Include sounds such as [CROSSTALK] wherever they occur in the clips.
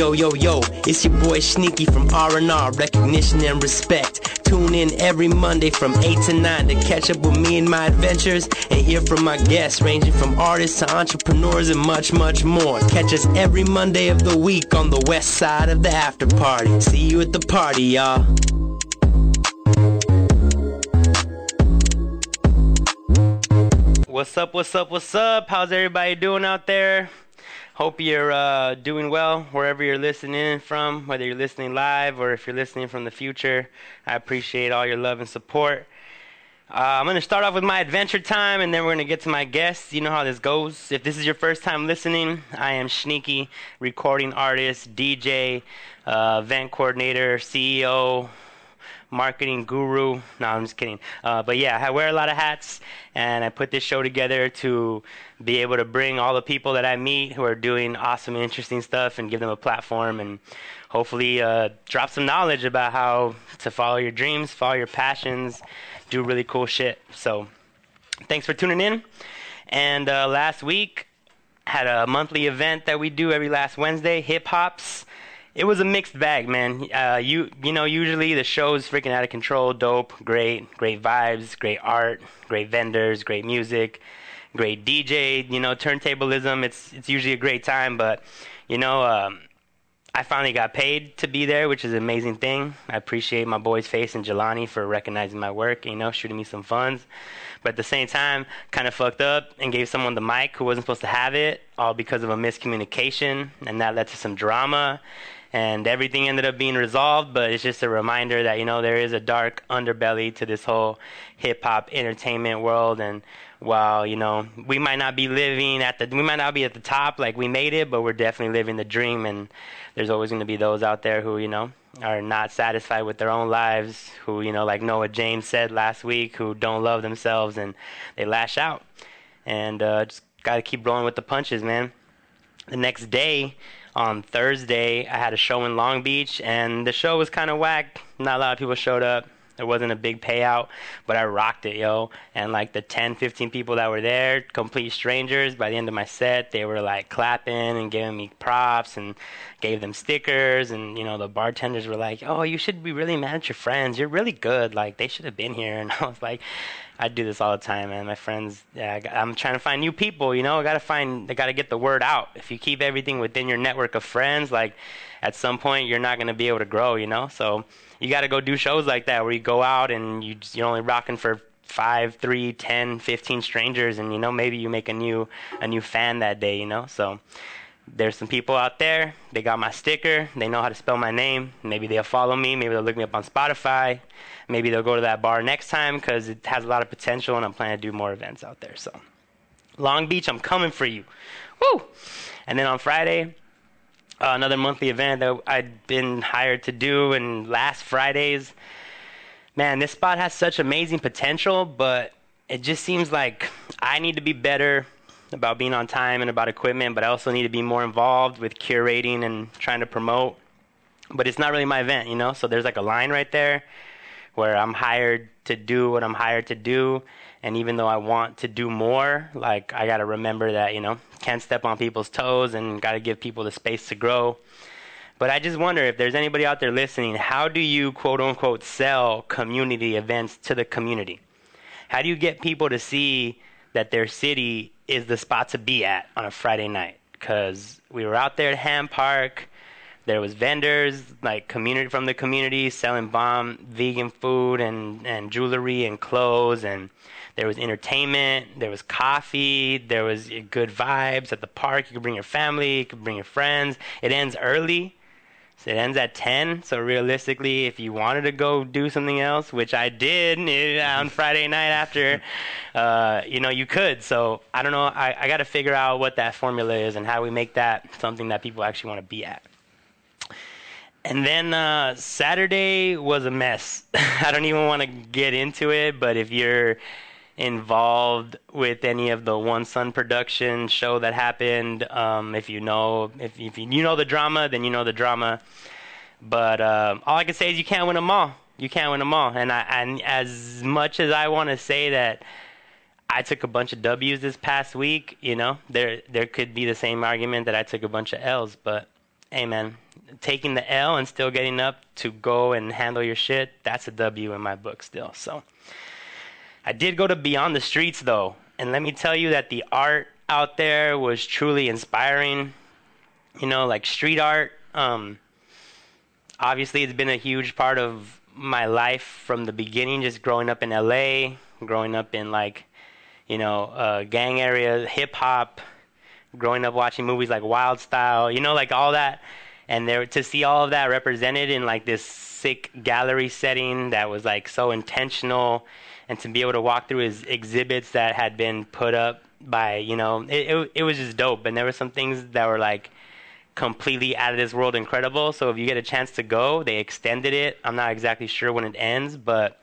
yo, yo, yo, it's your boy Sneaky from R&R, recognition and respect. Tune in every Monday from 8 to 9 to catch up with me and my adventures and hear from my guests ranging from artists to entrepreneurs and much, much more. Catch us every Monday of the week on the west side of the after party. See you at the party, y'all. What's up, what's up, what's up? How's everybody doing out there? Hope you're uh, doing well wherever you're listening from, whether you're listening live or if you're listening from the future. I appreciate all your love and support. Uh, I'm going to start off with my adventure time and then we're going to get to my guests. You know how this goes. If this is your first time listening, I am Sneaky, recording artist, DJ, uh, event coordinator, CEO, marketing guru. No, I'm just kidding. Uh, but yeah, I wear a lot of hats, and I put this show together to be able to bring all the people that I meet who are doing awesome interesting stuff and give them a platform and hopefully uh, drop some knowledge about how to follow your dreams, follow your passions, do really cool shit. So thanks for tuning in. And uh, last week, had a monthly event that we do every last Wednesday, Hip Hops it was a mixed bag, man. Uh, you you know, usually the show's freaking out of control, dope, great, great vibes, great art, great vendors, great music, great DJ. You know, turntablism. It's it's usually a great time, but you know, um, I finally got paid to be there, which is an amazing thing. I appreciate my boy's face and Jelani for recognizing my work. You know, shooting me some funds, but at the same time, kind of fucked up and gave someone the mic who wasn't supposed to have it, all because of a miscommunication, and that led to some drama and everything ended up being resolved but it's just a reminder that you know there is a dark underbelly to this whole hip hop entertainment world. And while you know we might not be living at the we might not be at the top like we made it but we're definitely living the dream. And there's always going to be those out there who you know are not satisfied with their own lives who you know like Noah James said last week who don't love themselves and they lash out. And uh, just got to keep rolling with the punches man. The next day on Thursday, I had a show in Long Beach, and the show was kind of whack. Not a lot of people showed up. There wasn't a big payout, but I rocked it, yo. And like the 10, 15 people that were there, complete strangers, by the end of my set, they were like clapping and giving me props and gave them stickers. And, you know, the bartenders were like, oh, you should be really mad at your friends. You're really good. Like, they should have been here. [LAUGHS] And I was like, I do this all the time, man. My friends, yeah, I'm trying to find new people. You know, I gotta find, I gotta get the word out. If you keep everything within your network of friends, like at some point you're not gonna be able to grow. You know, so you gotta go do shows like that where you go out and you you're only rocking for five, three, ten, fifteen strangers, and you know maybe you make a new a new fan that day. You know, so there's some people out there. They got my sticker. They know how to spell my name. Maybe they'll follow me. Maybe they'll look me up on Spotify. Maybe they'll go to that bar next time because it has a lot of potential, and I'm planning to do more events out there. So, Long Beach, I'm coming for you. Woo! And then on Friday, uh, another monthly event that I'd been hired to do, and last Fridays, man, this spot has such amazing potential, but it just seems like I need to be better about being on time and about equipment, but I also need to be more involved with curating and trying to promote. But it's not really my event, you know? So there's like a line right there where I'm hired to do what I'm hired to do. And even though I want to do more, like I got to remember that, you know, can't step on people's toes and got to give people the space to grow. But I just wonder if there's anybody out there listening, how do you quote unquote sell community events to the community? How do you get people to see that their city is the spot to be at on a Friday night because we were out there at Ham Park. There was vendors like community from the community selling bomb vegan food and and jewelry and clothes and there was entertainment, there was coffee, there was good vibes at the park. You could bring your family, you could bring your friends. It ends early so it ends at 10. So realistically, if you wanted to go do something else, which I did [LAUGHS] eh, on Friday night after, [LAUGHS] uh, you know, you could. So I don't know. I, I got to figure out what that formula is and how we make that something that people actually want to be at. And then uh, Saturday was a mess. [LAUGHS] I don't even want to get into it, but if you're involved with any of the One Sun production show that happened. Um, if you know, if, if you know the drama, then you know the drama. But uh, all I can say is you can't win them all. You can't win them all. And I, and as much as I want to say that I took a bunch of W's this past week, you know, there there could be the same argument that I took a bunch of L's. But hey man, taking the L and still getting up to go and handle your shit, that's a W in my book still. So I did go to Beyond the Streets though, and let me tell you that the art out there was truly inspiring. You know, like street art. Um, obviously, it's been a huge part of my life from the beginning. Just growing up in LA, growing up in like, you know, uh, gang area, hip hop. Growing up watching movies like Wild Style, you know, like all that, and there to see all of that represented in like this sick gallery setting that was like so intentional and to be able to walk through his exhibits that had been put up by you know it, it, it was just dope. And there were some things that were like completely out of this world incredible. So if you get a chance to go they extended it. I'm not exactly sure when it ends but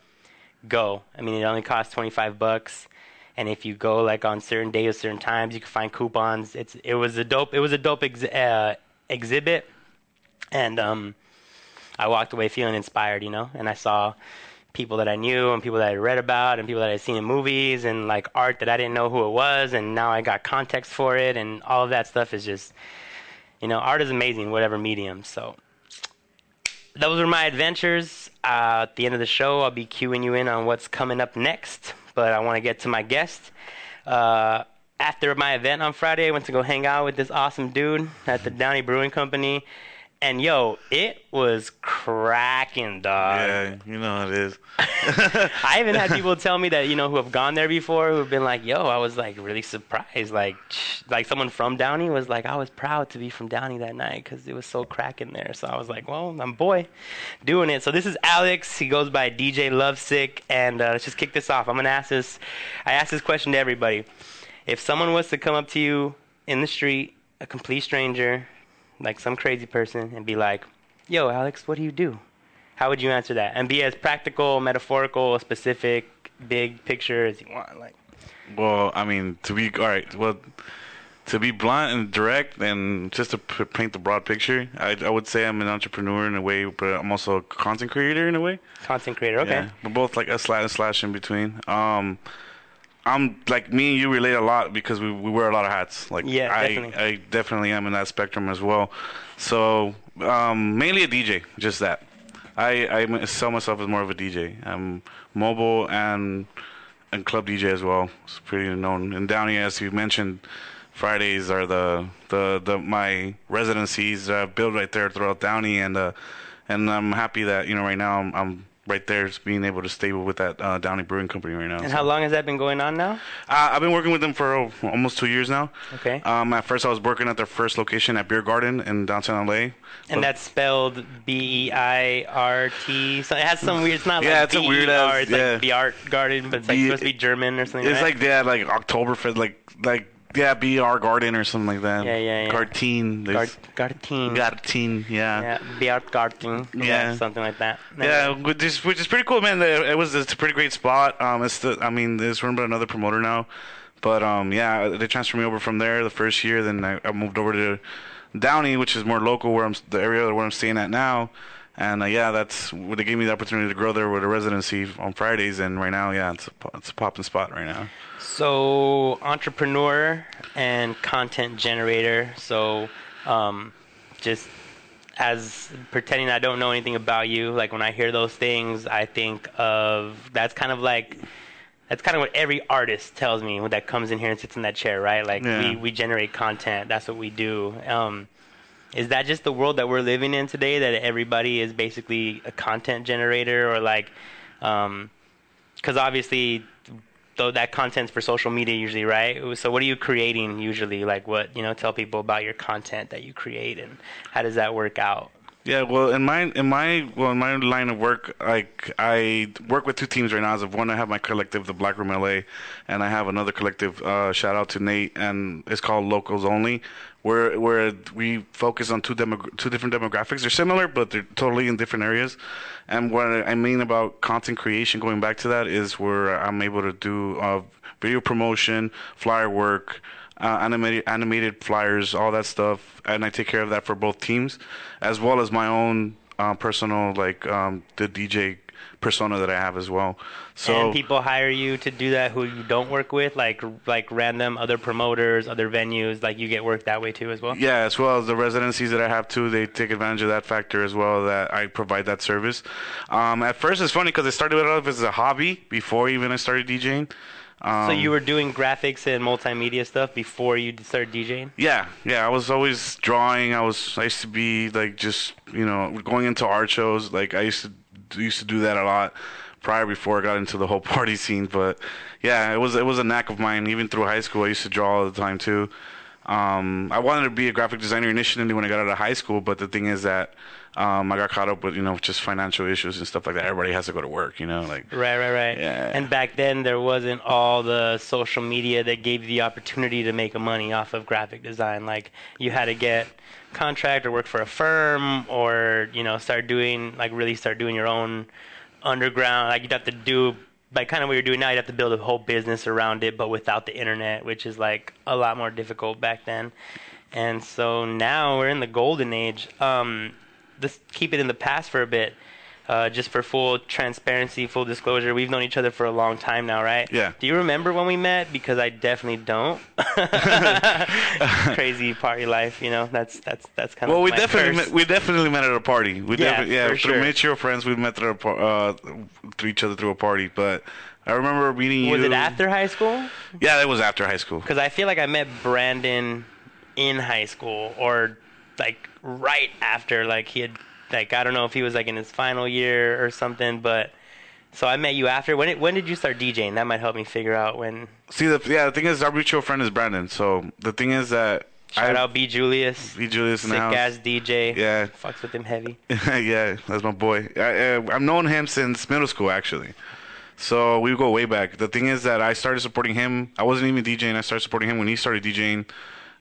go. I mean it only costs 25 bucks. And if you go like on certain days certain times you can find coupons. It's it was a dope it was a dope ex- uh, exhibit. And um i walked away feeling inspired you know? And i saw people that I knew and people that I read about and people that I'd seen in movies and like art that I didn't know who it was and now I got context for it and all of that stuff is just you know art is amazing whatever medium so. Those were my adventures. Uh, at the end of the show I'll be queuing you in on what's coming up next but I want to get to my guest. Uh, after my event on Friday I went to go hang out with this awesome dude at the Downey Brewing Company and yo, it was cracking, dog. Yeah, you know how it is. [LAUGHS] I even had [LAUGHS] people tell me that you know who have gone there before who have been like, "Yo, I was like really surprised." Like, like someone from Downey was like, "I was proud to be from Downey that night because it was so cracking there." So I was like, "Well, I'm boy, doing it." So this is Alex. He goes by DJ Lovesick, and uh, let's just kick this off. I'm gonna ask this. I ask this question to everybody. If someone was to come up to you in the street, a complete stranger, like some crazy person and be like, "Yo, Alex, what do you do?" How would you answer that? And be as practical, metaphorical, specific, big picture as you want. Like, well, I mean, to be all right, well, to be blunt and direct, and just to p- paint the broad picture, I, I would say I'm an entrepreneur in a way, but I'm also a content creator in a way. Content creator, okay. Yeah, but both like a slash and slash in between. Um, I'm like me and you relate a lot because we, we wear a lot of hats. Like yeah, I, definitely. I definitely am in that spectrum as well. So um, mainly a DJ, just that. I, I sell myself as more of a DJ. I'm mobile and and club DJ as well. It's pretty known. In Downey, as you mentioned, Fridays are the the, the my residencies uh, built right there throughout Downey, and uh, and I'm happy that you know right now I'm, I'm right there, just being able to stable with that uh, Downey Brewing Company right now. And so. how long has that been going on now? Uh, I've been working with them for oh, almost two years now. Okay. Um, at first, I was working at their first location at Beer Garden in downtown LA. And that's spelled B E I R T. So it has some weird. It's not yeah, like it's a weird ass, It's yeah. like the art garden, but it's like supposed to be German or something. It's right? like yeah, like October Oktoberfest, like like yeah, BR Garden or something like that. Yeah, yeah, yeah. Gartine. Gartine. Gartine, yeah. Yeah, BR Gartine. Yeah. yeah. something like that. Yeah, which is, which is pretty cool, man. It was it's a pretty great spot. Um, it's the I mean, it's run by another promoter now, but um, yeah, they transferred me over from there the first year. Then I, I moved over to Downey, which is more local, where I'm the area where I'm staying at now. And uh, yeah, that's they gave me the opportunity to grow there with a residency on Fridays, and right now, yeah, it's a, it's a popping spot right now. So, entrepreneur and content generator. So, um, just as pretending I don't know anything about you, like when I hear those things, I think of that's kind of like that's kind of what every artist tells me when that comes in here and sits in that chair, right? Like yeah. we, we generate content. That's what we do. Um, is that just the world that we're living in today? That everybody is basically a content generator, or like, because um, obviously, though that content's for social media usually, right? So what are you creating usually? Like, what you know? Tell people about your content that you create, and how does that work out? Yeah, well, in my in my well in my line of work, like I work with two teams right now. As of one, I have my collective, the Black Room LA, and I have another collective. Uh, shout out to Nate, and it's called Locals Only, where where we focus on two demo, two different demographics. They're similar, but they're totally in different areas. And what I mean about content creation, going back to that, is where I'm able to do uh, video promotion, flyer work uh, animated animated flyers, all that stuff, and I take care of that for both teams, as well as my own uh, personal like um, the DJ persona that I have as well. So and people hire you to do that who you don't work with, like like random other promoters, other venues, like you get work that way too as well. Yeah, as well as the residencies that I have too, they take advantage of that factor as well. That I provide that service. Um, at first, it's funny because I started with it off as a hobby before even I started DJing. Um, So you were doing graphics and multimedia stuff before you started DJing. Yeah, yeah. I was always drawing. I was. I used to be like just you know going into art shows. Like I used to used to do that a lot prior before I got into the whole [LAUGHS] party scene. But yeah, it was it was a knack of mine. Even through high school, I used to draw all the time too. Um, I wanted to be a graphic designer initially when I got out of high school, but the thing is that um, I got caught up with you know just financial issues and stuff like that. Everybody has to go to work, you know, like Right, right, right. Yeah. And back then there wasn't all the social media that gave you the opportunity to make money off of graphic design. Like you had to get contract or work for a firm or, you know, start doing like really start doing your own underground like you'd have to do like kind of what you're doing now, you'd have to build a whole business around it, but without the internet, which is like a lot more difficult back then. And so now we're in the golden age. Um, let's keep it in the past for a bit. Uh, just for full transparency, full disclosure, we've known each other for a long time now, right? Yeah. Do you remember when we met? Because I definitely don't. [LAUGHS] Crazy party life, you know. That's that's that's kind Well, of Well, we definitely met, we definitely met at a party. We Yeah, definitely yeah for through sure. mutual friends we met through a, par- uh, through each other through a party. But I remember meeting you. Was it after high school? Yeah, it was after high school. Because I feel like I met Brandon in high school or like right after. Like he had like I don't know if he was like in his final year or something, but. So I met you after. When it, when did you start DJing? That might help me figure out when. See, the yeah, the thing is, our mutual friend is Brandon. So the thing is that Shout I out B Julius, be Julius sick ass DJ. Yeah. fucks with him heavy. [LAUGHS] yeah, that's my boy. I, I've known him since middle school, actually. So we go way back. The thing is that I started supporting him. I wasn't even DJing. I started supporting him when he started DJing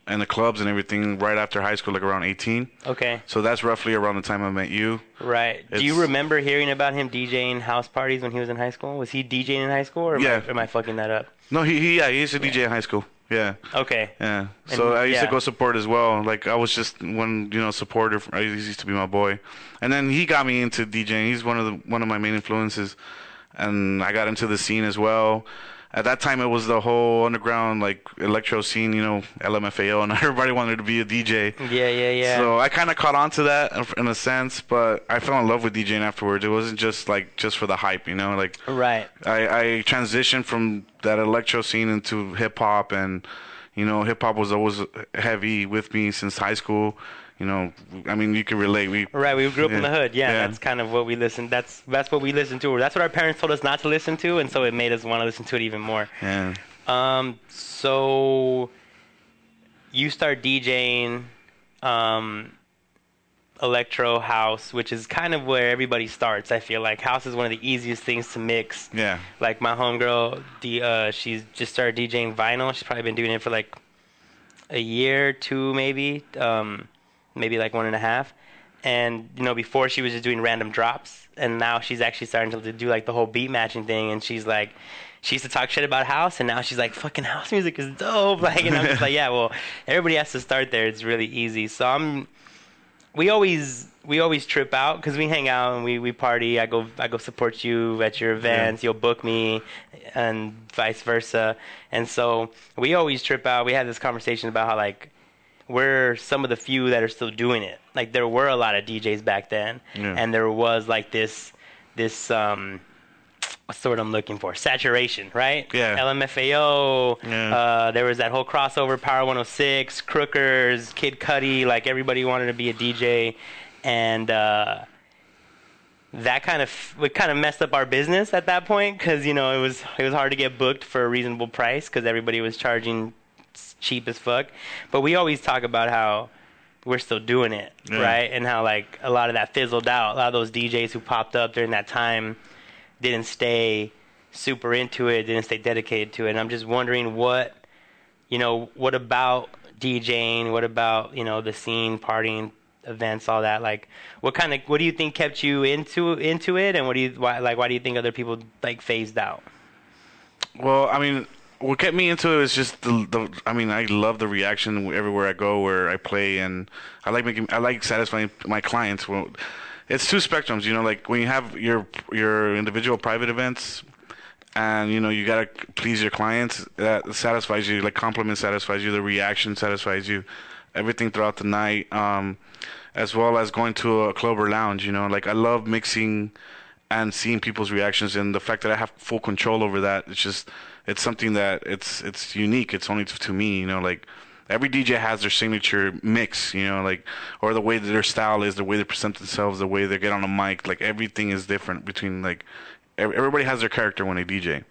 and the clubs and everything right after high school, like around 18. Okay, So that's roughly around the time I met you. right. Do you remember hearing about him DJing house parties when he was in high school? Was he DJing in high school, or am, Yeah. I, am I fucking that up? No, he, he yeah, he used to DJ in high school. Yeah. Okay, Yeah. So And- I used to go support as well. Like I was just one, you know, supporter. He used to be my boy, and then he got me into DJing. He's one of the one of my main influences, and I got into the scene as well. At that time, it was the whole underground like electro scene, you know, LMFAO, and [LAUGHS] everybody wanted to be a DJ. yeah, yeah, yeah. So I kind of caught on to that in- a sense, but I fell in love with DJing afterwards. It wasn't just like just for the hype, you know, like right. I, I transitioned from that electro scene into hip hop, and you know, hip hop was always heavy with me since high school. You know, I mean, you can relate. We Right, we grew up in the hood. Yeah, Yeah. that's kind of what we listened. That's that's what we listened to. That's what our parents told us not to listen to, and so it made us want to listen to it even more. yeah, Um, so you start DJing, um, electro house, which is kind of where everybody starts. I feel like house is one of the easiest things to mix. yeah, Like my homegirl, the uh, she's just started DJing vinyl. She's probably been doing it for like a year, two maybe, um, maybe like one and a half. And you know, before she was just doing random drops, and now she's actually starting to do like the whole beat matching thing. And she's like, she used to talk shit about house, and now she's like, fucking house music is dope. [LAUGHS] Like, and I'm just like, yeah, well, everybody has to start there. It's really easy. So I'm we always we always trip out because we hang out and we, we party. I go I go support you at your events. You'll book me, and vice versa. And so we always trip out. We had this conversation about how like we're some of the few that are still doing it. Like there were a lot of DJs back then, Yeah. and there was like this this um what's the word I'm looking for? Saturation, right? Yeah. LMFAO. Yeah. Uh, there was that whole crossover, Power 106, Crookers, Kid Cudi. Like everybody wanted to be a DJ, and uh, that kind of it kind of messed up our business at that point because you know it was it was hard to get booked for a reasonable price because everybody was charging cheap as fuck. But we always talk about how we're still doing it, Yeah. right? And how like a lot of that fizzled out. A lot of those DJs who popped up during that time didn't stay super into it, didn't stay dedicated to it. And I'm just wondering what, you know, what about DJing? What about you know the scene, partying, events, all that? Like, what kind of what do you think kept you into into it, and what do you why like why do you think other people like phased out? Well, I mean, what kept me into it was just the, the. I mean, I love the reaction everywhere I go, where I play, and I like making. I like satisfying my clients. It's two spectrums. You know, like when you have your your individual private events, and you know you gotta please your clients. That satisfies you. Like compliment satisfies you. The reaction satisfies you. Everything throughout the night, um, as well as going to a club or lounge. You know, like I love mixing and seeing people's reactions, and the fact that I have full control over that. It's just it's something that it's it's unique. It's only to, me. You know, like every DJ has their signature mix, you know, like or the way that their style is, the way they present themselves, the way they get on the mic, like everything is different between like everybody has their character when they DJ.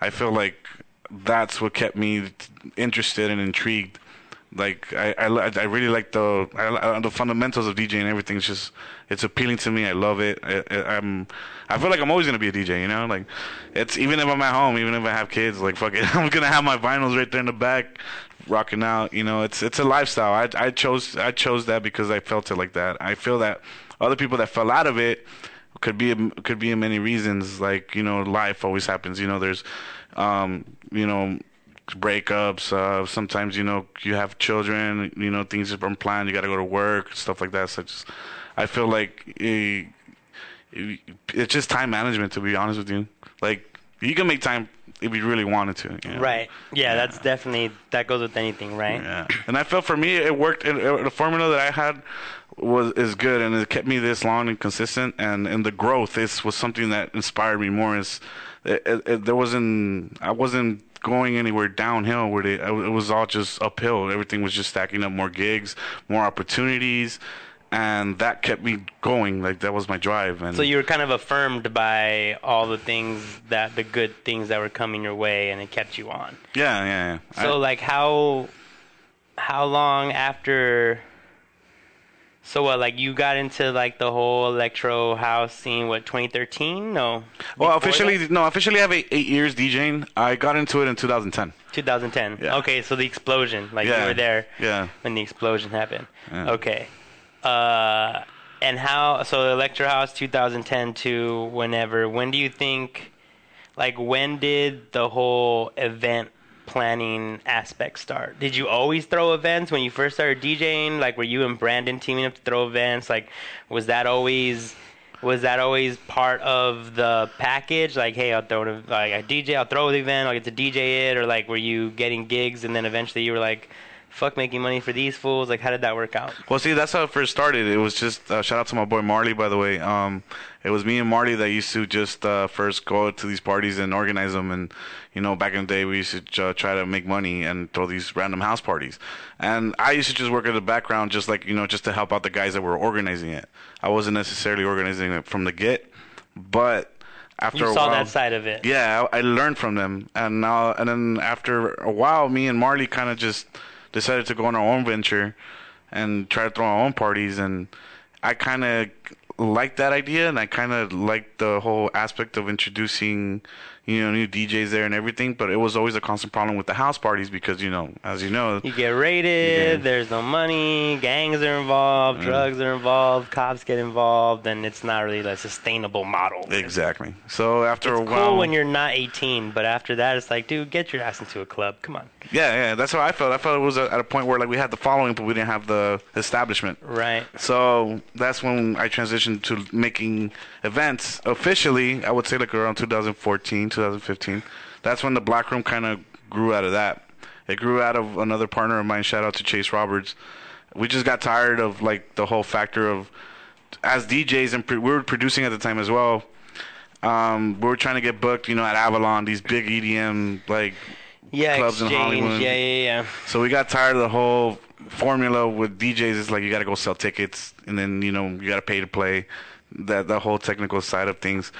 I feel like that's what kept me interested and intrigued. Like I, I, I really like the I, the fundamentals of DJing. It's just it's appealing to me. I love it. I, am I feel like I'm always gonna be a DJ. You know, like it's even if I'm at home, even if I have kids, like fuck it, [LAUGHS] I'm gonna have my vinyls right there in the back, rocking out. You know, it's it's a lifestyle. I I chose I chose that because I felt it like that. I feel that other people that fell out of it could be could be in many reasons. Like you know, life always happens. You know, there's um, you know breakups. Uh, sometimes you know you have children. You know things are unplanned. You got to go to work, stuff like that. So just, I feel like it, it, it's just time management. To be honest with you, like you can make time if you really wanted to. You know? Right. Yeah, yeah, that's definitely that goes with anything, right? Yeah. And I felt for me it worked. It, it, the formula that I had was is good, and it kept me this long and consistent. And and the growth this was something that inspired me more. Is it, there wasn't I wasn't going anywhere downhill where it, it was all just uphill. Everything was just stacking up more gigs, more opportunities and that kept me going like that was my drive and so you were kind of affirmed by all the things that the good things that were coming your way and it kept you on yeah yeah, yeah. so I, like how how long after so what like you got into like the whole electro house scene what 2013 no well officially that? no officially I have eight, eight years djing i got into it in 2010 2010 yeah. okay so the explosion like yeah. you were there yeah when the explosion happened yeah. okay uh, and how? So Electro House 2010 to whenever. When do you think? Like when did the whole event planning aspect start? Did you always throw events when you first started DJing? Like were you and Brandon teaming up to throw events? Like was that always was that always part of the package? Like, hey, I'll throw it, like a DJ, I'll throw the event, I'll get to DJ it, or like were you getting gigs and then eventually you were like, fuck making money for these fools? Like, how did that work out? Well, see, that's how it first started. It was just uh, shout out to my boy Marley, by the way. Um, it was me and Marley that used to just uh, first go to these parties and organize them. And you know, back in the day, we used to uh, try to make money and throw these random house parties. And I used to just work in the background, just like you know, just to help out the guys that were organizing it. I wasn't necessarily organizing it from the get, but after you a saw while, that side of it. Yeah, I, I learned from them, and now and then after a while, me and Marley kind of just decided to go on our own venture and try to throw our own parties. And I kind of liked that idea, and I kind of liked the whole aspect of introducing you know, new DJs there and everything, but it was always a constant problem with the house parties because, you know, as you know, you get raided, there's no money, gangs are involved, drugs are involved, cops get involved, and it's not really a sustainable model. Exactly. So after it's a while, cool when you're not 18, but after that, it's like, dude, get your ass into a club. Come on. Yeah, yeah, that's how I felt. I felt it was at a point where like we had the following, but we didn't have the establishment. Right. So that's when I transitioned to making events officially. I would say like around 2014. 2015. That's when the Black Room kind of grew out of that. It grew out of another partner of mine. Shout out to Chase Roberts. We just got tired of like the whole factor of as DJs and we were producing at the time as well. Um, we were trying to get booked, you know, at Avalon, these big EDM like yeah, clubs exchange. in Hollywood. Yeah, yeah, yeah. So we got tired of the whole formula with DJs. It's like you got to go sell tickets, and then you know you got to pay to play. That the whole technical side of things.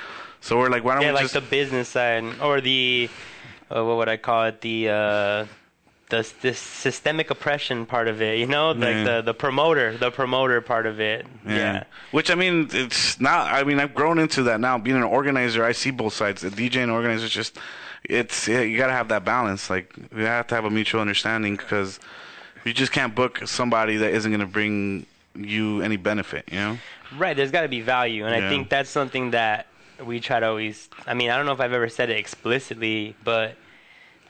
So we're like, why don't yeah, we like just the business side or the uh, what would I call it? The uh, the this systemic oppression part of it. You know, like yeah. the the promoter, the promoter part of it. Yeah. yeah. Which I mean, it's not. I mean, I've grown into that now. Being an organizer, I see both sides. The DJ and organizer, just it's yeah, you got to have that balance. Like you have to have a mutual understanding because you just can't book somebody that isn't going to bring you any benefit. You know. Right. There's got to be value, and. I think that's something that we try to always I mean, I don't know if I've ever said it explicitly, but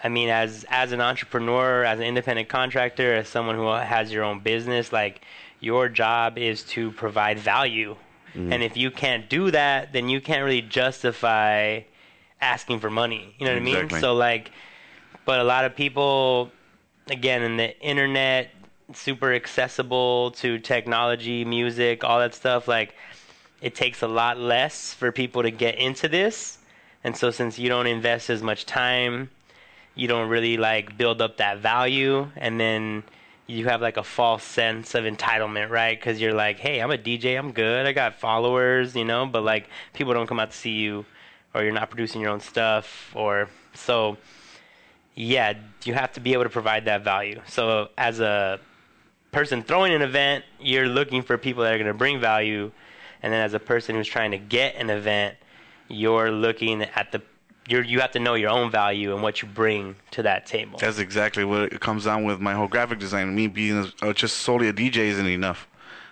I mean as as an entrepreneur, as an independent contractor, as someone who has your own business, like your job is to provide value. Mm-hmm. And if you can't do that, then you can't really justify asking for money. You know what I mean? So like, but a lot of people, again, in the internet, super accessible to technology, music, all that stuff. Like, it takes a lot less for people to get into this. And so, since you don't invest as much time, you don't really like build up that value, and then you have like a false sense of entitlement, right? Because you're like, hey, I'm a DJ, I'm good, I got followers, you know, but like people don't come out to see you, or you're not producing your own stuff, or so. Yeah, you have to be able to provide that value. So, as a person throwing an event, you're looking for people that are going to bring value, and then as a person who's trying to get an event, you're looking at the you're, you have to know your own value and what you bring to that table. That's exactly what it comes down with my whole graphic design. Me being uh, just solely a DJ isn't enough.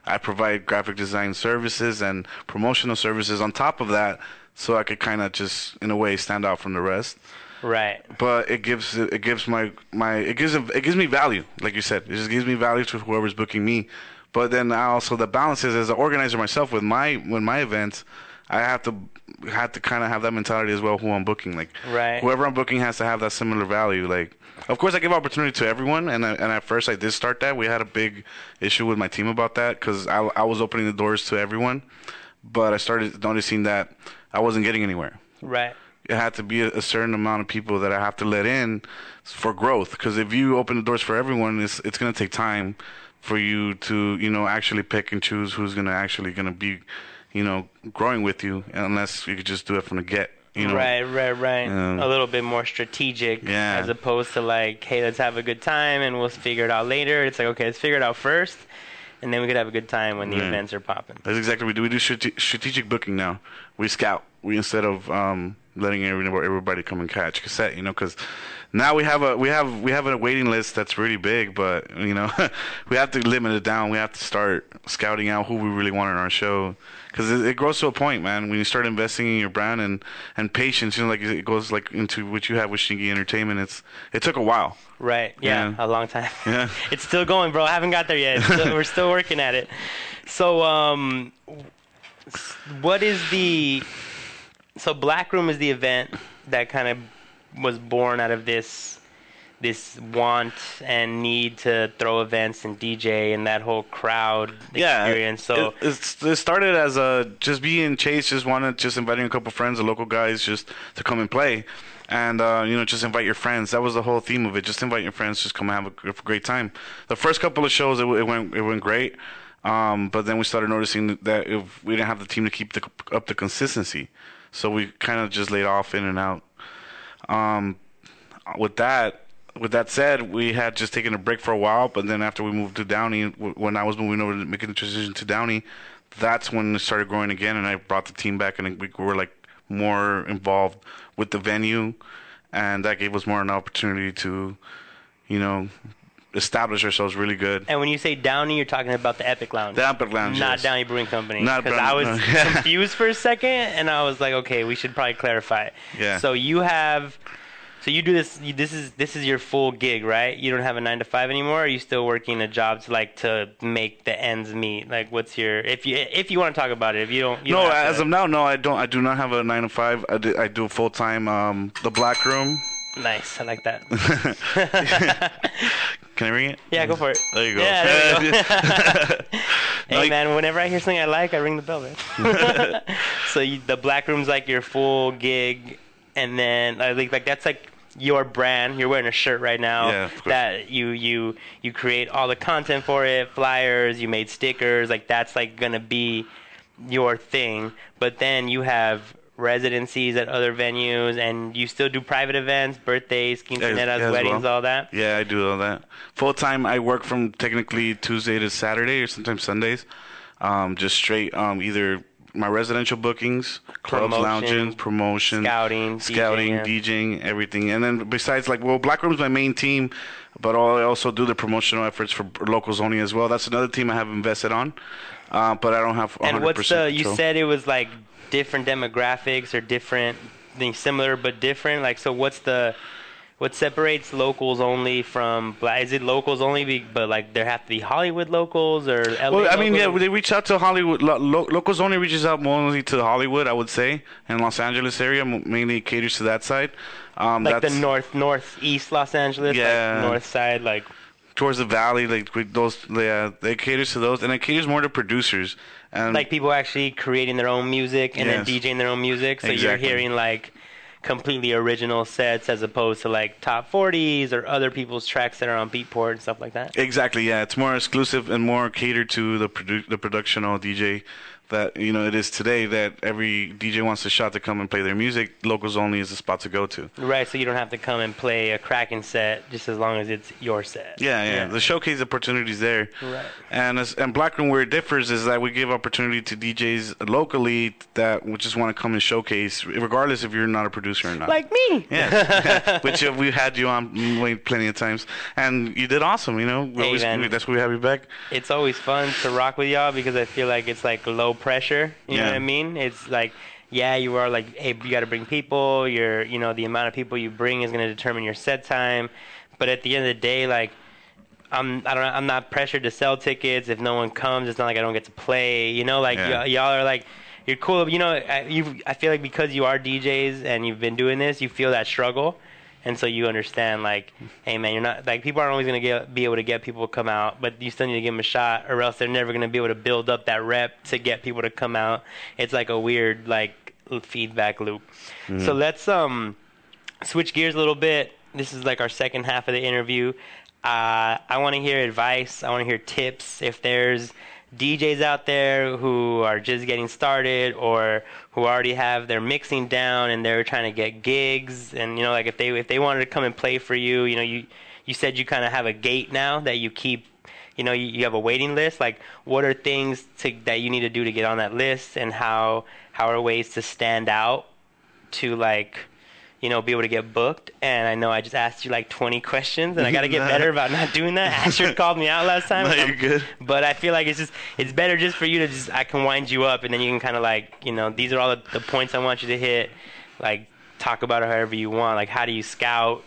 I provide graphic design services and promotional services on top of that, so I could kind of just, in a way, stand out from the rest. Right. But it gives it gives my my it gives it gives me value, like you said. It just gives me value to whoever's booking me. But then I also the balance is as an organizer myself with my with my events, I have to have to kind of have that mentality as well. Who I'm booking, like Right. whoever I'm booking has to have that similar value. Like, of course, I give opportunity to everyone, and I, and at first I did start that. We had a big issue with my team about that because I I was opening the doors to everyone, but I started noticing that I wasn't getting anywhere Right. it had to be a, a certain amount of people that I have to let in for growth. Because if you open the doors for everyone, it's it's gonna take time for you to you know actually pick and choose who's gonna actually gonna be you know growing with you, unless you could just do it from the get. You know, right, right, right. Um, a little bit more strategic Yeah. as opposed to like, hey, let's have a good time and we'll figure it out later. It's like, okay, let's figure it out first, and then we could have a good time when the events are popping. That's exactly what we do. We do strate- strategic booking now. We scout. We instead of um, letting everybody, everybody come and catch cassette, you know, because now we have a we have we have a waiting list that's really big, but you know, [LAUGHS] we have to limit it down. We have to start scouting out who we really want on our show, because it, it grows to a point, man. When you start investing in your brand and and patience, you know, like it goes like into what you have with Shingy Entertainment. It's it took a while. Right. Yeah, Yeah. a long time. [LAUGHS] Yeah. [LAUGHS] it's still going, bro. I haven't got there yet. Still- we're still working at it. So, um, what is the? So, Black Room is the event that kind of was born out of this this want and need to throw events and DJ and that whole crowd experience. So, it, it started as a just being Chase, just wanted just inviting a couple friends, the local guys, just to come and play, and uh, you know just invite your friends. That was the whole theme of it. Just invite your friends, just come and have a, a great time. The first couple of shows, it, it went it went great, um, but then we started noticing that if we didn't have the team to keep the, up the consistency, so we kind of just laid off in and out. Um, with that, with that said, we had just taken a break for a while, but then after we moved to Downey, when I was moving over to making the transition to Downey, that's when it started growing again, and I brought the team back, and we were like more involved with the venue, and that gave us more an opportunity to, you know, establish ourselves really good. and when you say Downey, you're talking about the Epic Lounge. The Epic Lounge, Not yes. Downey Brewing Company. Not Because I was no, [LAUGHS] confused for a second, and I was like, okay, we should probably clarify. Yeah. So you have, so you do this. You, this is this is your full gig, right? You don't have a nine to five anymore. Or are you still working a job to like to make the ends meet? Like, what's your if you if you want to talk about it? If you don't, you No, don't as to- of now, no, I don't. I do not have a nine to five. I do, I do full time. Um, the Black Room. Nice. I like that. [LAUGHS] Can I ring it? yeah, go for it. There you go. Yeah, there go. [LAUGHS] Hey you- man, whenever I hear something I like, I ring the bell, man. [LAUGHS] so you, the black room's like your full gig, and then I think like that's like your brand. You're wearing a shirt right now Yeah, that you you you create all the content for it, flyers. You made stickers. Like that's like gonna be your thing. But then you have residencies at other venues, and you still do private events, birthdays, quinceaneras, as weddings, well. all that. Yeah, I do all that. Full time, I work from technically Tuesday to Saturday or sometimes Sundays. Um, just straight, um, either my residential bookings, clubs, Promotion, lounges, promotion, scouting, scouting, DJing, DJing, everything. And then besides, like, well, Black Room's my main team, but I also do the promotional efforts for locals only as well. That's another team I have invested on, uh, but I don't have. 100% And what's the? You control. said it was like different demographics or different, things similar but different. Like, so what's the? what separates locals only from black? Is it locals only, be, but like there have to be Hollywood locals or LA Well, I mean, yeah, they reach out to Hollywood. Lo- lo- locals only reaches out mostly to Hollywood, I would say, and Los Angeles area mainly caters to that side. Um, like the north northeast Los Angeles, Yeah. like north side, like towards the valley, like with those. Yeah, they caters to those, and it caters more to producers. And like people actually creating their own music and Yes. then DJing their own music. So you're hearing like completely original sets as opposed to like top 40s or other people's tracks that are on Beatport and stuff like that. Exactly, yeah. It's more exclusive and more catered to the produ- the productional DJ that you know it is today. That every DJ wants a shot to come and play their music. Locals only is the spot to go to. Right, so you don't have to come and play a cracking set just as long as it's your set. Yeah, yeah. The showcase opportunities there. Right. And as, and Black Room where it differs is that we give opportunity to DJs locally that would just want to come and showcase, regardless if you're not a producer or not. Like me. yeah, [LAUGHS] which uh, we had you on plenty of times, and you did awesome. You know, we Hey, always, man. that's why we have you back. it's always fun to rock with y'all because I feel like it's like low pressure. You know what I mean? It's like, yeah, you are like, hey, you got to bring people. Your, you know, the amount of people you bring is going to determine your set time. But at the end of the day, like, I'm, I don't, I'm not pressured to sell tickets. If no one comes, it's not like I don't get to play. You know, like Yeah. y- y'all are like, you're cool. You know, I- you, I feel like because you are DJs and you've been doing this, you feel that struggle. And so you understand, like, hey man, you're not like people aren't always gonna get be able to get people to come out, but you still need to give them a shot, or else they're never gonna be able to build up that rep to get people to come out. It's like a weird like feedback loop. So let's um switch gears a little bit. This is like our second half of the interview. Uh, I want to hear advice. I want to hear tips. If there's DJs out there who are just getting started or who already have their mixing down and they're trying to get gigs, and you know, like if they if they wanted to come and play for you, you know, you you said you kind of have a gate now that you keep. You know, you, you have a waiting list. Like, what are things to, that you need to do to get on that list, and how how are ways to stand out to like you know, be able to get booked. And I know I just asked you like 20 questions, and I got to [LAUGHS] get better about not doing that. [LAUGHS] Asher called me out last time. No, you're um, good. But I feel like it's just it's better just for you to just I can wind you up, and then you can kind of like you know these are all the, the points I want you to hit. Like talk about it however you want. Like how do you scout?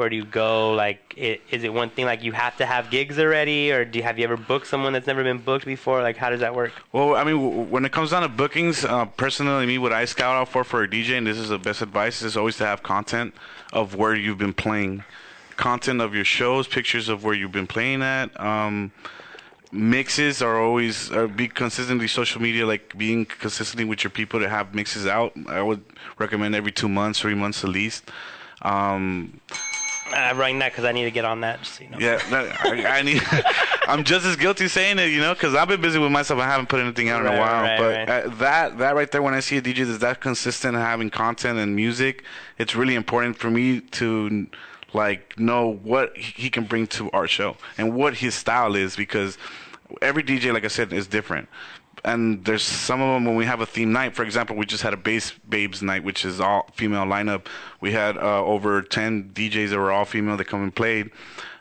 Where do you go? Like, it, is it one thing like you have to have gigs already, or do you, have you ever booked someone that's never been booked before? Like, how does that work? Well, I mean, w- when it comes down to bookings, uh, personally, me, what I scout out for for a DJ, and this is the best advice, is always to have content of where you've been playing, content of your shows, pictures of where you've been playing at. Um, mixes are always uh, be consistently social media, like being consistently with your people to have mixes out. I would recommend every two months, three months at least. Um, I'm writing that because I need to get on that. Just so you know. yeah, I, I need. [LAUGHS] I'm just as guilty saying it, you know, because I've been busy with myself. I haven't put anything out in a while. right, but right. Uh, that that right there, when I see a DJ that's that consistent in having content and music, it's really important for me to like know what he can bring to our show and what his style is because every DJ, like I said, is different. And there's some of them when we have a theme night. For example, we just had a bass babes night, which is all female lineup. We had uh, over ten DJs that were all female that come and played.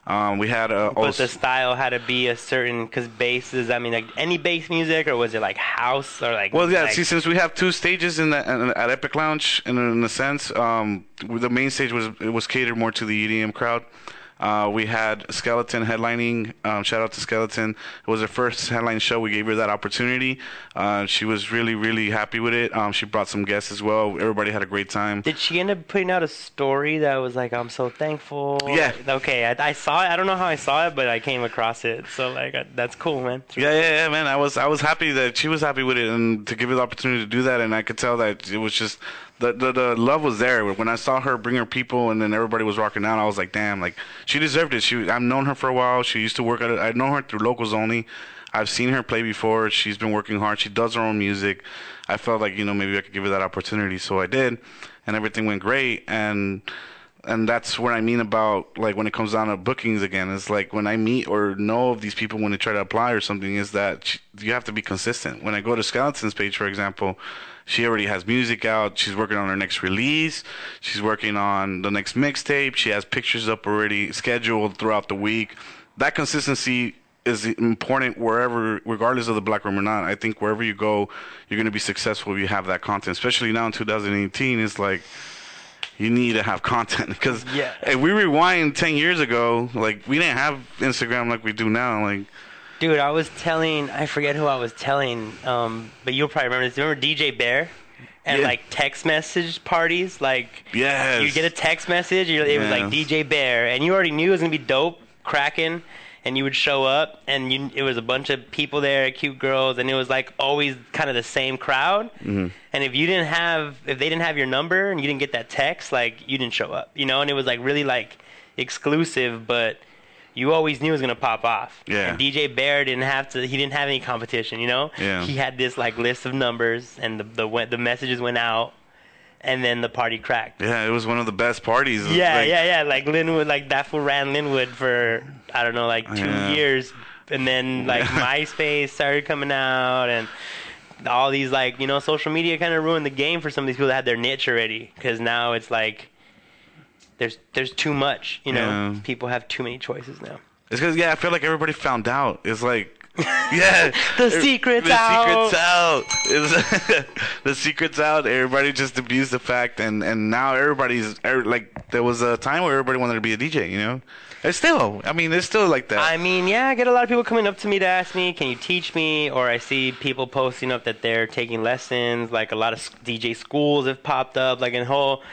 Um, we had uh, But the style had to be a certain because basses. I mean, like any bass music, or was it like house or like? Well, yeah. like- see, since we have two stages in the, in- at Epic Lounge, in, in a sense, um, the main stage was it was catered more to the EDM crowd. Uh, we had Skeleton headlining. Um, shout out to Skeleton. It was her first headline show. We gave her that opportunity. Uh, she was really, really happy with it. Um, she brought some guests as well. Everybody had a great time. Did she end up putting out a story that was like, "I'm so thankful"? Yeah. Okay, I, I saw it. I don't know how I saw it, but I came across it. So like, I, that's cool, man. It's Yeah, yeah, yeah, man. I was I was happy that she was happy with it, and to give her the opportunity to do that, and I could tell that it was just the the, the love was there. When I saw her bring her people, and then everybody was rocking out, I was like, damn, like she deserved it. She I've known her for a while. She used to work at it. I know her through locals only. I've seen her play before. She's been working hard. She does her own music. I felt like you know maybe I could give her that opportunity, so I did, and everything went great. And and that's what I mean about like when it comes down to bookings again. It's like when I meet or know of these people when they try to apply or something, is that you have to be consistent. When I go to Skeleton's page, for example, she already has music out. She's working on her next release. She's working on the next mixtape. She has pictures up already scheduled throughout the week. That consistency is important wherever, regardless of the black room or not. I think wherever you go, you're going to be successful if you have that content. Especially now in 2018, it's like you need to have content [LAUGHS] because Yeah. if we rewind 10 years ago like we didn't have instagram like we do now like Dude, I was telling, I forget who I was telling, um, but you'll probably remember this. You remember DJ Bear? And Yeah. like text message parties, like yes you get a text message, it was like DJ Bear, and you already knew it was gonna be dope, cracking, and you would show up, and you it was a bunch of people there, cute girls, and it was like always kind of the same crowd. Mm-hmm. And if you didn't have, if they didn't have your number and you didn't get that text, like you didn't show up, you know, and it was like really like exclusive, but you always knew it was gonna pop off. Yeah. And DJ Bear didn't have to. He didn't have any competition. You know. Yeah. He had this like list of numbers, and the the the messages went out, and then the party cracked. yeah it was one of the best parties Yeah, Like, yeah, yeah. Like Lynwood, like that fool ran Lynwood for I don't know, like two Yeah. years, and then like [LAUGHS] MySpace started coming out, and all these like you know social media kind of ruined the game for some of these people that had their niche already, because now it's like there's there's too much. You know, Yeah. people have too many choices now. It's because yeah, I feel like everybody found out. It's like, [LAUGHS] yeah, The secret's the out. secret's out. [LAUGHS] The secret's out. Everybody just abused the fact, and and now everybody's er, like, there was a time where everybody wanted to be a DJ. You know, it's still. I mean, it's still like that. I mean, yeah, I get a lot of people coming up to me to ask me, "Can you teach me?" Or I see people posting up that they're taking lessons. Like a lot of DJ schools have popped up. Like in whole,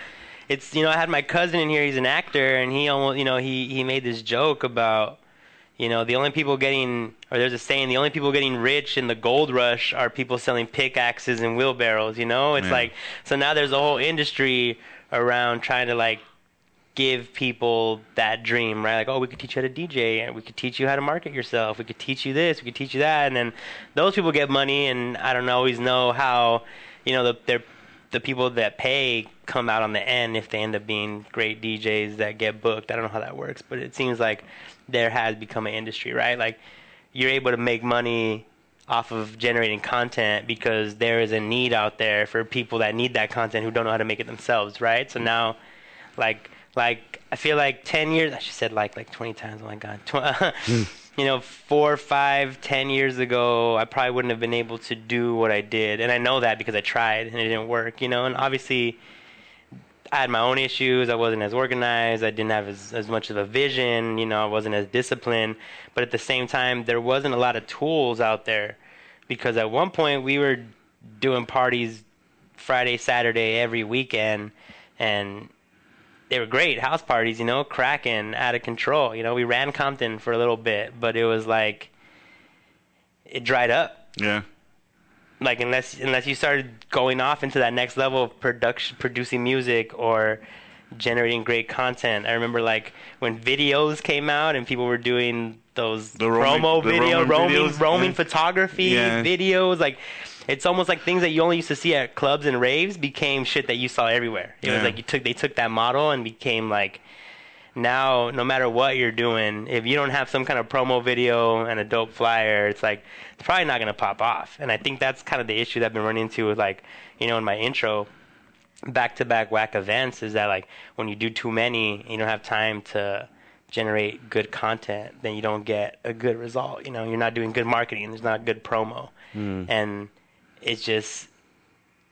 it's you know, I had my cousin in here. He's an actor, and he almost, you know, he he made this joke about, you know, the only people getting, or there's a saying, the only people getting rich in the gold rush are people selling pickaxes and wheelbarrows. You know, it's Yeah. like so now there's a whole industry around trying to like give people that dream, right? Like, oh, we could teach you how to DJ, and we could teach you how to market yourself. We could teach you this, we could teach you that, and then those people get money, and I don't always know how, you know, the they're, the people that pay come out on the end if they end up being great DJs that get booked. I don't know how that works, but it seems like there has become an industry, right? Like, you're able to make money off of generating content because there is a need out there for people that need that content who don't know how to make it themselves, right? So now, like, like I feel like ten years. I just said like like twenty times. Oh my god, Tw- [LAUGHS] you know, four, five, ten years ago, I probably wouldn't have been able to do what I did, and I know that because I tried and it didn't work. You know, and obviously. I had my own issues. I wasn't as organized. I didn't have as, as much of a vision. You know, I wasn't as disciplined. But at the same time, there wasn't a lot of tools out there because at one point we were doing parties Friday, Saturday, every weekend, and they were great house parties. You know, cracking, out of control. You know, we ran Compton for a little bit, but it was like it dried up yeah, like unless unless you started going off into that next level of production producing music or generating great content i remember like when videos came out and people were doing those The roaming- promo the video roaming roaming roaming yeah. photography Yeah. videos like it's almost like things that you only used to see at clubs and raves became shit that you saw everywhere it was like you took they took that model and became like now no matter what you're doing if you don't have some kind of promo video and a dope flyer it's like it's probably not going to pop off. And i think that's kind of the issue that i've been running into with like you know in my intro back to back whack events is that like when you do too many you don't have time to generate good content then you don't get a good result you know? You're not doing good marketing there's not good promo. Hmm. And it's just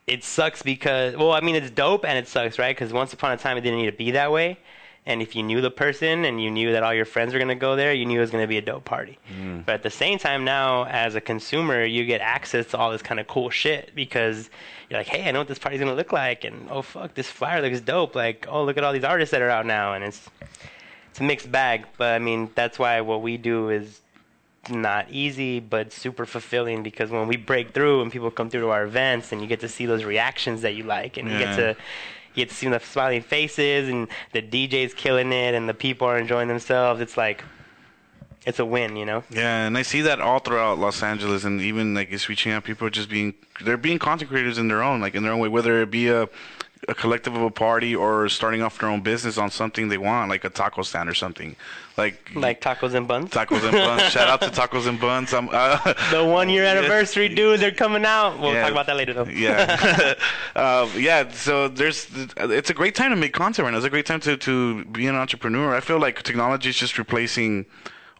it sucks because well i mean it's dope and it sucks right? Because once upon a time it didn't need to be that way and if you knew the person and you knew that all your friends were going to go there you knew it was going to be a dope party. Mm. But at the same time now as a consumer you get access to all this kind of cool shit because you're like hey i know what this party's going to look like and oh fuck this flyer looks dope like oh look at all these artists that are out now and it's it's a mixed bag. But i mean that's why what we do is not easy but super fulfilling because when we break through and people come through to our events and you get to see those reactions that you like and you get to you get to see the smiling faces and the DJ's killing it and the people are enjoying themselves it's like it's a win you know yeah, and I see that all throughout Los Angeles, and even like it's reaching out. People are just being they're being content creators in their own, like in their own way, whether it be a a collective of a party or starting off their own business on something they want, like a taco stand or something, like like tacos and buns tacos and buns. [LAUGHS] Shout out to tacos and buns. I'm, uh, the one year [LAUGHS] anniversary dude they're coming out we'll Yeah. talk about that later though yeah, [LAUGHS] um, yeah. So there's, it's a great time to make content right now. It's a great time to to be an entrepreneur. I feel like technology is just replacing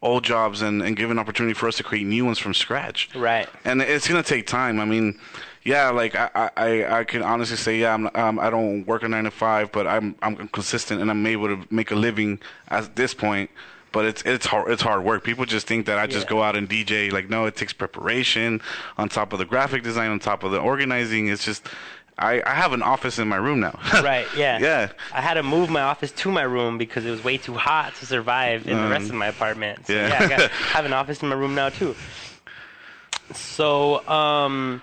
old jobs and, and give an opportunity for us to create new ones from scratch. Right. And it's gonna take time. I mean, yeah, like I I, I can honestly say, yeah, I'm um, I don't work a nine to five, but I'm I'm consistent and I'm able to make a living at this point. But it's it's hard it's hard work. People just think that I just Yeah. go out and DJ. Like no, it takes preparation on top of the graphic design, on top of the organizing. It's just I, I have an office in my room now. [LAUGHS] Right, yeah. yeah. I had to move my office to my room because it was way too hot to survive in the rest Um, of my apartment. So yeah. yeah, I got, [LAUGHS] have an office in my room now too. So, um,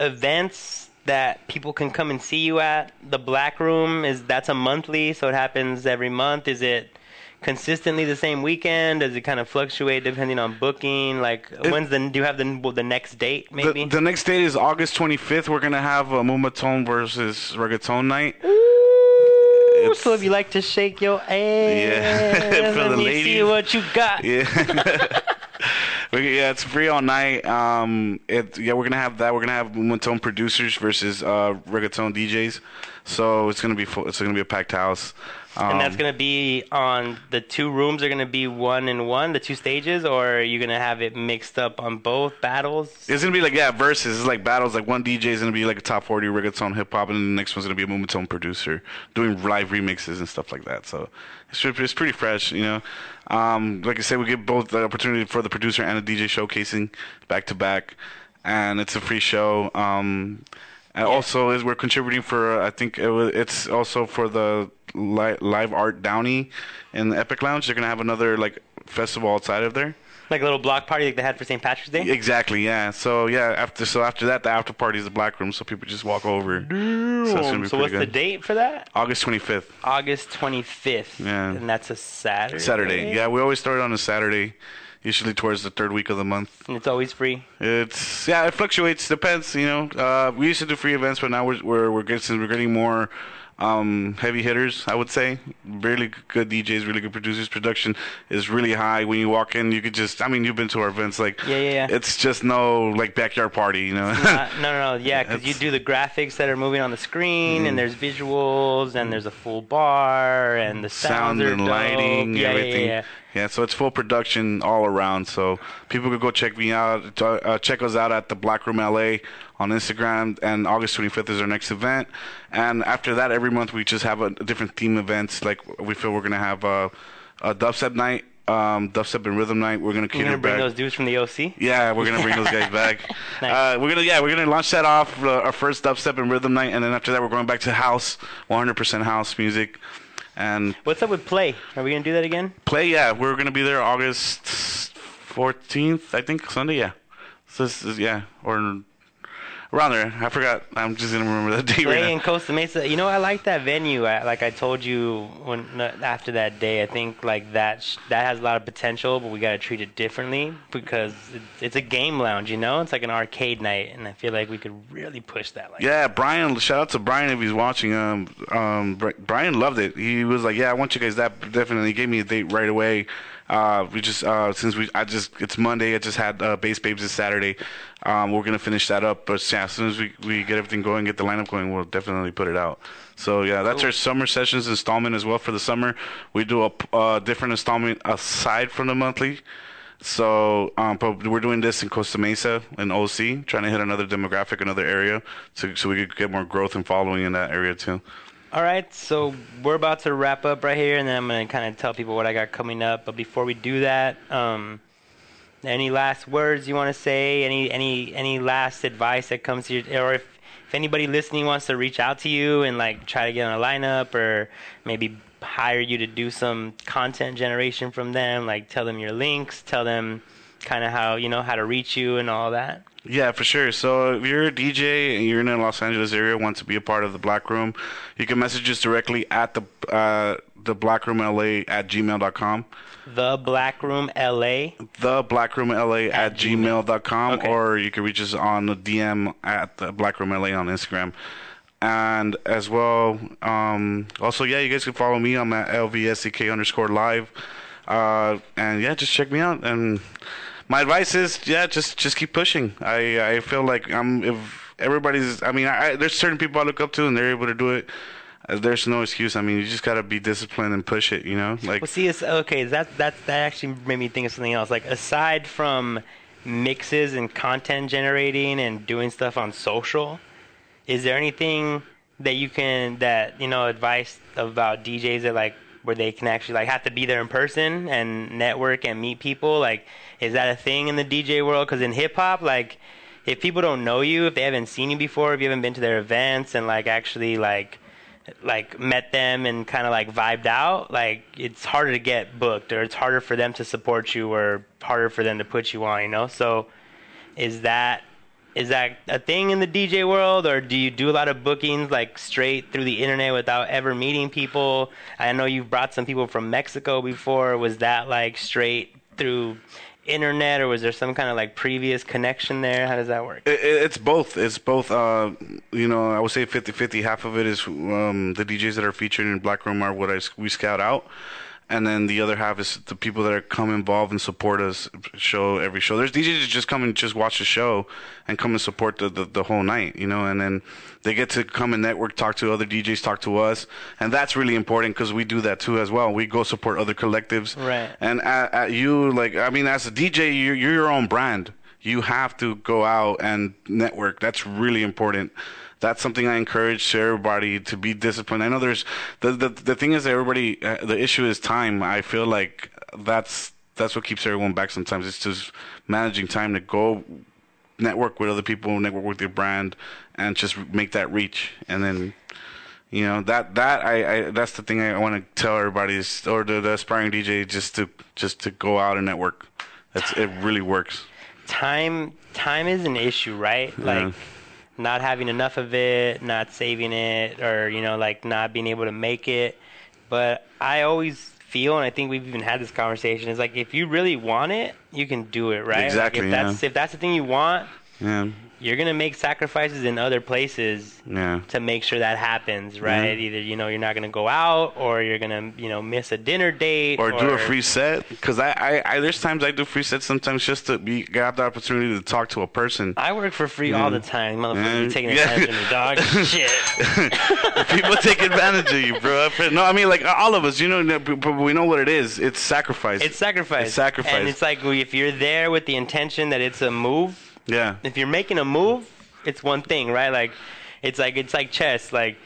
events that people can come and see you at. The Black Room is that's a monthly, so it happens every month. Is it consistently the same weekend? Does it kind of fluctuate depending on booking? Like, when's the do you have the the next date? Maybe. The, the next date is August 25th. We're gonna have a Moombahton versus Reggaeton night. Ooh, so if you like to shake your [LAUGHS] ass, Yeah, for let me see what you got. Yeah. [LAUGHS] [LAUGHS] Yeah, it's free all night. Um, it yeah, we're gonna have that. We're gonna have Moombahton producers versus uh, reggaeton DJs. So it's gonna be it's gonna be a packed house. Um, And that's gonna be on the two rooms are gonna be one and one, the two stages, or are you gonna have it mixed up on both battles? It's gonna be like yeah, versus. It's like battles. Like one DJ is gonna be like a top forty reggaeton hip hop, and then the next one's gonna be a Moombahton producer doing live remixes and stuff like that. So it's pretty, it's pretty fresh, you know. Um, like I said, we give both the opportunity for the producer and the DJ showcasing back to back, and it's a free show. Um, and also is we're contributing for uh, I think it was, it's also for the li- live art Downey in the Epic Lounge. They're gonna have another like festival outside of there. Like a little block party like they had for St. Patrick's Day. Exactly, yeah. So yeah, after so after that, the after party is the black room, so people just walk over. So, be So pretty what's the date for that? August twenty fifth, August 25th. Yeah. And that's a Saturday. Saturday. Yeah, we always start on a Saturday, usually towards the third week of the month. And it's always free. It's yeah, it fluctuates. Depends, you know. Uh, we used to do free events, but now we're we're we're getting we're getting more um, heavy hitters. I would say really good DJs, really good producers. Production is really high. When you walk in, you could just. I mean, you've been to our events, like Yeah, yeah, yeah. It's just no like backyard party, you know. Uh, no, no, no. Yeah, because you do the graphics that are moving on the screen, Mm. and there's visuals, and there's a full bar, and the sound and dope. lighting, yeah, everything. Yeah, yeah, so it's full production all around. So people could go check me out, uh, check us out at the Black Room LA on Instagram. And August 25th is our next event. And after that, every month we just have a, different theme events. Like we feel we're gonna have a, a dubstep night, um, dubstep and rhythm night. We're gonna cater gonna bring back. those dudes from the OC. Yeah, we're gonna bring those guys [LAUGHS] back. Nice. uh, we're gonna yeah, we're gonna launch that off uh, our first dubstep and rhythm night, and then after that we're going back to house, 100% house music, and What's up with play? Are we gonna do that again? play. Yeah, we're gonna be there August 14th, I think Sunday. Yeah, so this is yeah, or around there. I forgot. I'm just gonna remember the [LAUGHS] date right in Costa Mesa. You know, I like that venue. I, like I told you when after that day, I think like that sh- that has a lot of potential, but we gotta treat it differently because it's, it's a game lounge. You know, it's like an arcade night, and I feel like we could really push that. Like, Yeah, Brian. Shout out to Brian if he's watching. Um, um, Brian loved it. He was like, "Yeah, I want you guys that definitely." He gave me a date right away. Uh, we just uh, since we I just it's Monday. I just had uh, Bass Babes this Saturday. Um, we're gonna finish that up. But yeah, as soon as we, we get everything going, get the lineup going, we'll definitely put it out. So yeah, that's our summer sessions installment as well for the summer. We do a uh, different installment aside from the monthly. So, um, but we're doing this in Costa Mesa and OC, trying to hit another demographic, another area, so so we could get more growth and following in that area too. All right, so we're about to wrap up right here, and then I'm gonna kind of tell people what I got coming up. But before we do that, um, any last words you want to say? Any any any last advice that comes to you, or if if anybody listening wants to reach out to you and like try to get on a lineup, or maybe hire you to do some content generation from them, like tell them your links, tell them kind of how you know how to reach you and all that. Yeah, for sure. So if you're a DJ and you're in the Los Angeles area, want to be a part of the Black Room, you can message us directly at the uh, the Black Room LA at gmail.com. The Black Room LA. The Black Room LA at, gmail.com, Okay. or you can reach us on the DM at the Black Room LA on Instagram. And as well, um, also, yeah, you guys can follow me. I'm at LVSCK underscore live. Uh, and yeah, just check me out. And my advice is, yeah, just just keep pushing. I I feel like I'm if everybody's. I mean, I, there's certain people I look up to, and they're able to do it. uh, there's no excuse. I mean, you just gotta be disciplined and push it. You know, like Well, see, it's okay. That that that actually made me think of something else. Like aside from mixes and content generating and doing stuff on social, is there anything that you can that you know advice about DJs that like where they can actually like have to be there in person and network and meet people? Like, is that a thing in the DJ world? Because in hip hop, like. If people don't know you, if they haven't seen you before, if you haven't been to their events and like actually like like met them and kind of like vibed out, like it's harder to get booked or it's harder for them to support you or harder for them to put you on, you know? So is that is that a thing in the DJ world or do you do a lot of bookings like straight through the internet without ever meeting people? I know you've brought some people from Mexico before. Was that like straight through internet or was there some kind of like previous connection there? How does that work? It, it- it's both. It's both. Uh, you know, I would say 50-50. Half of it is um, the DJs that are featured in Black Room are what I, we scout out, and then the other half is the people that are come involved and support us show every show. There's DJs that just come and just watch the show and come and support the, the, the whole night, you know, and then they get to come and network, talk to other DJs, talk to us, and that's really important because we do that too as well. We go support other collectives, Right. And at, at you, like, I mean, as a DJ, you're, you're your own brand you have to go out and network. That's really important. That's something I encourage everybody to be disciplined. I know there's the the, the thing is that everybody uh, the issue is time. I feel like that's that's what keeps everyone back sometimes. It's just managing time to go network with other people, network with your brand, and just make that reach. And then, you know, that that I, I that's the thing I want to tell everybody is, or the, the aspiring DJ, just to just to go out and network. That's it. Really works. time time is an issue, right? Like not having enough of it, not saving it, or you know, like not being able to make it. But I always feel, and I think we've even had this conversation, is like if you really want it, you can do it, right? Like, Exactly, if that's if that's the thing you want, Yeah, you're gonna make sacrifices in other places yeah. to make sure that happens, right? Yeah. Either you know you're not gonna go out, or you're gonna you know miss a dinner date, Or do a free set because I, I, I there's times I do free sets sometimes just to be get the opportunity to talk to a person. I work for free all the time, motherfucker. Yeah. You taking Yeah. advantage of me, dog. [LAUGHS] Shit. [LAUGHS] People take advantage of you, bro. No, I mean like all of us, you know, we know what it is. It's sacrifice. It's sacrifice. It's sacrifice. And it's like if you're there with the intention that it's a move, yeah, if you're making a move, it's one thing, right? Like it's like it's like chess. Like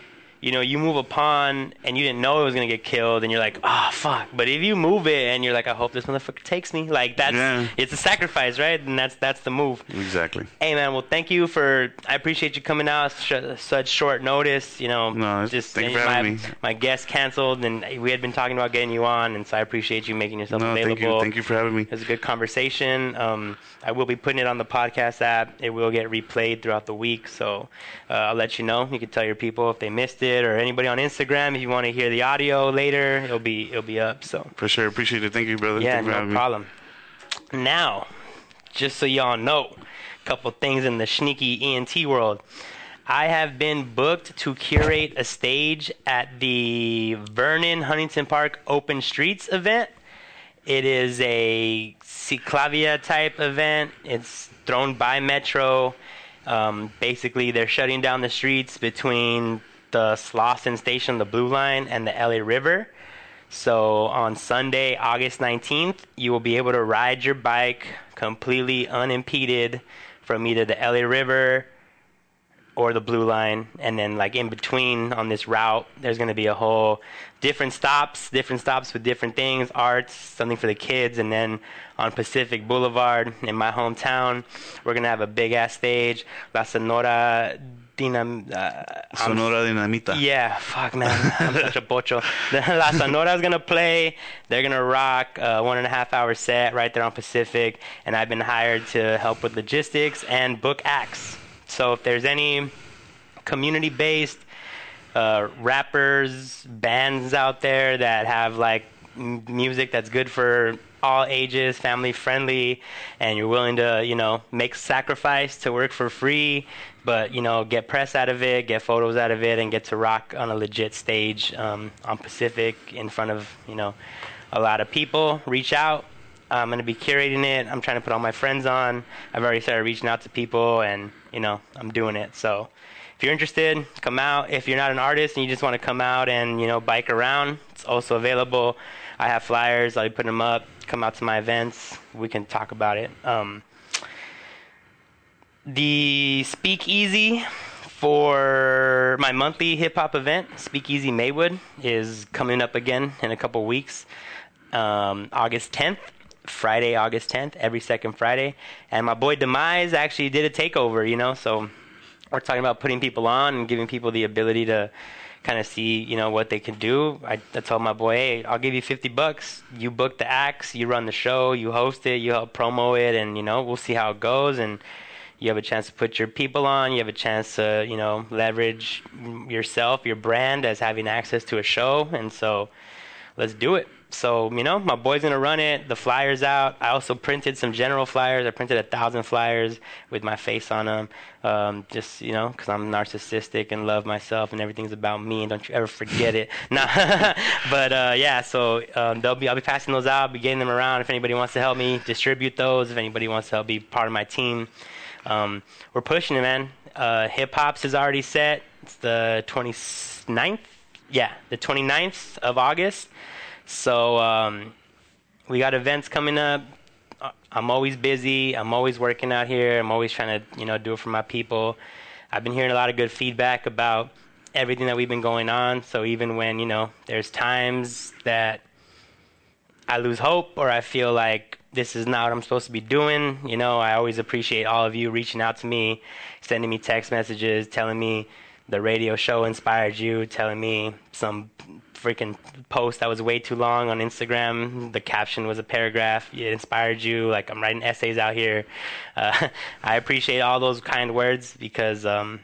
you know, you move a pawn and you didn't know it was gonna get killed, and you're like, oh fuck. But if you move it and you're like, I hope this motherfucker takes me, like that's Yeah. it's a sacrifice, right? And that's that's the move. exactly. Hey man, well thank you for. I appreciate you coming out sh- such short notice. You know, No, just thank you for my, having me. my guest canceled, and we had been talking about getting you on, and so I appreciate you making yourself No, available. thank you, thank you for having me. It was a good conversation. Um, I will be putting it on the podcast app. It will get replayed throughout the week, so uh, I'll let you know. You can tell your people if they missed it, or anybody on Instagram if you want to hear the audio later. It'll be it'll be up. So For sure, appreciate it. Thank you, brother. yeah, Thank no having me. problem. Now, just so y'all know, a couple things in the sneaky ENT world. I have been booked to curate a stage at the Vernon Huntington Park Open Streets event. It is a Ciclavia type event. It's thrown by Metro. Um, basically, they're shutting down the streets between the Slauson Station, the Blue Line, and the LA River. So on Sunday, August 19th, you will be able to ride your bike completely unimpeded from either the LA River or the blue line and then like in between on this route there's going to be a whole different stops different stops with different things arts something for the kids and then on pacific boulevard in my hometown we're going to have a big ass stage la sonora dinam uh, I'm Sonora Dinamita. yeah, fuck man, I'm such a bocho. [LAUGHS] The La Sonora's gonna play. They're gonna rock a one and a half hour set right there on Pacific, and I've been hired to help with logistics and book acts. So if there's any community-based uh, rappers, bands out there that have like m- music that's good for all ages, family friendly, and you're willing to, you know, make sacrifice to work for free, but you know, get press out of it, get photos out of it, and get to rock on a legit stage um, on Pacific in front of, you know, a lot of people. Reach out. I'm gonna be curating it. I'm trying to put all my friends on. I've already started reaching out to people, and you know, I'm doing it. So if you're interested, come out. If you're not an artist and you just want to come out and you know bike around, it's also available. I have flyers. I'll be putting them up. Come out to my events. We can talk about it. Um, the Speakeasy for my monthly hip hop event, Speakeasy Maywood, is coming up again in a couple weeks. Um, August 10th, Friday, August 10th, every second Friday. And my boy Demise actually did a takeover, you know, so we're talking about putting people on and giving people the ability to kind of see, you know, what they can do. I, I told my boy, hey, I'll give you 50 bucks. You book the acts, you run the show, you host it, you help promo it, and, you know, we'll see how it goes. And you have a chance to put your people on. You have a chance to, you know, leverage yourself, your brand as having access to a show. And so let's do it. So, you know, my boy's gonna run it. The flyers out. I also printed some general flyers. I printed a thousand flyers with my face on them. Um, just, you know, because I'm narcissistic and love myself and everything's about me. And don't you ever forget it. [LAUGHS] Nah. [LAUGHS] but uh, yeah, so um, they'll be. I'll be passing those out. I'll be getting them around. If anybody wants to help me distribute those. If anybody wants to help be part of my team, um, we're pushing it, man. Uh, Hip Hops is already set. It's the 29th. Yeah, the 29th of August. So um, we got events coming up. I'm always busy. I'm always working out here. I'm always trying to, you know, do it for my people. I've been hearing a lot of good feedback about everything that we've been going on. So even when, you know, there's times that I lose hope or I feel like this is not what I'm supposed to be doing, you know, I always appreciate all of you reaching out to me, sending me text messages, telling me the radio show inspired you, telling me some freaking post that was way too long on Instagram. The caption was a paragraph. It inspired you. Like I'm writing essays out here. [LAUGHS] Uh, I appreciate all those kind words because um,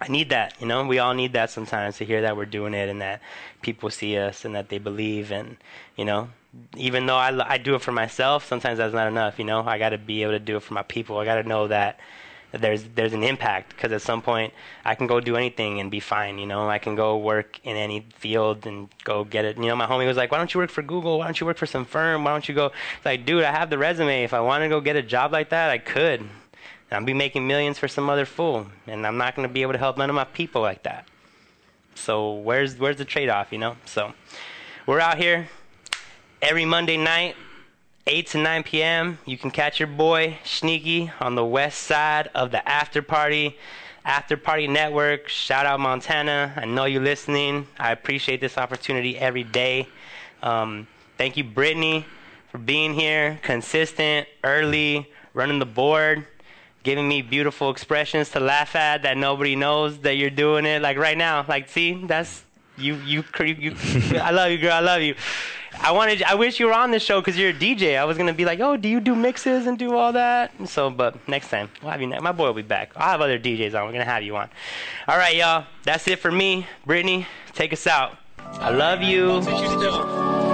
I need that. You know, we all need that sometimes to hear that we're doing it and that people see us and that they believe. And you know, even though I, I do it for myself, sometimes that's not enough. You know, I got to be able to do it for my people. I got to know that there's there's an impact because at some point I can go do anything and be fine. You know, I can go work in any field and go get it. You know, my homie was like, "Why don't you work for Google? Why don't you work for some firm? Why don't you go?" It's like, dude, I have the resume. If I want to go get a job like that, I could. I'll be making millions for some other fool, and I'm not going to be able to help none of my people like that. So where's where's the trade-off? You know, so we're out here every Monday night 8 to 9 p.m., you can catch your boy Sneaky on the west side of the after party. After Party Network. Shout out Montana. I know you're listening. I appreciate this opportunity every day. Um, thank you, Brittany, for being here, consistent, early, running the board, giving me beautiful expressions to laugh at that nobody knows that you're doing it. Like right now, like see, that's you. You. you [LAUGHS] I love you, girl. I love you. I wanted. I wish you were on this show because you're a DJ. I was gonna be like, oh, do you do mixes and do all that? so, but next time we'll have you. Ne- my boy will be back. I'll have other DJs on. We're gonna have you on. All right, y'all. That's it for me. Brittany, take us out. I love you.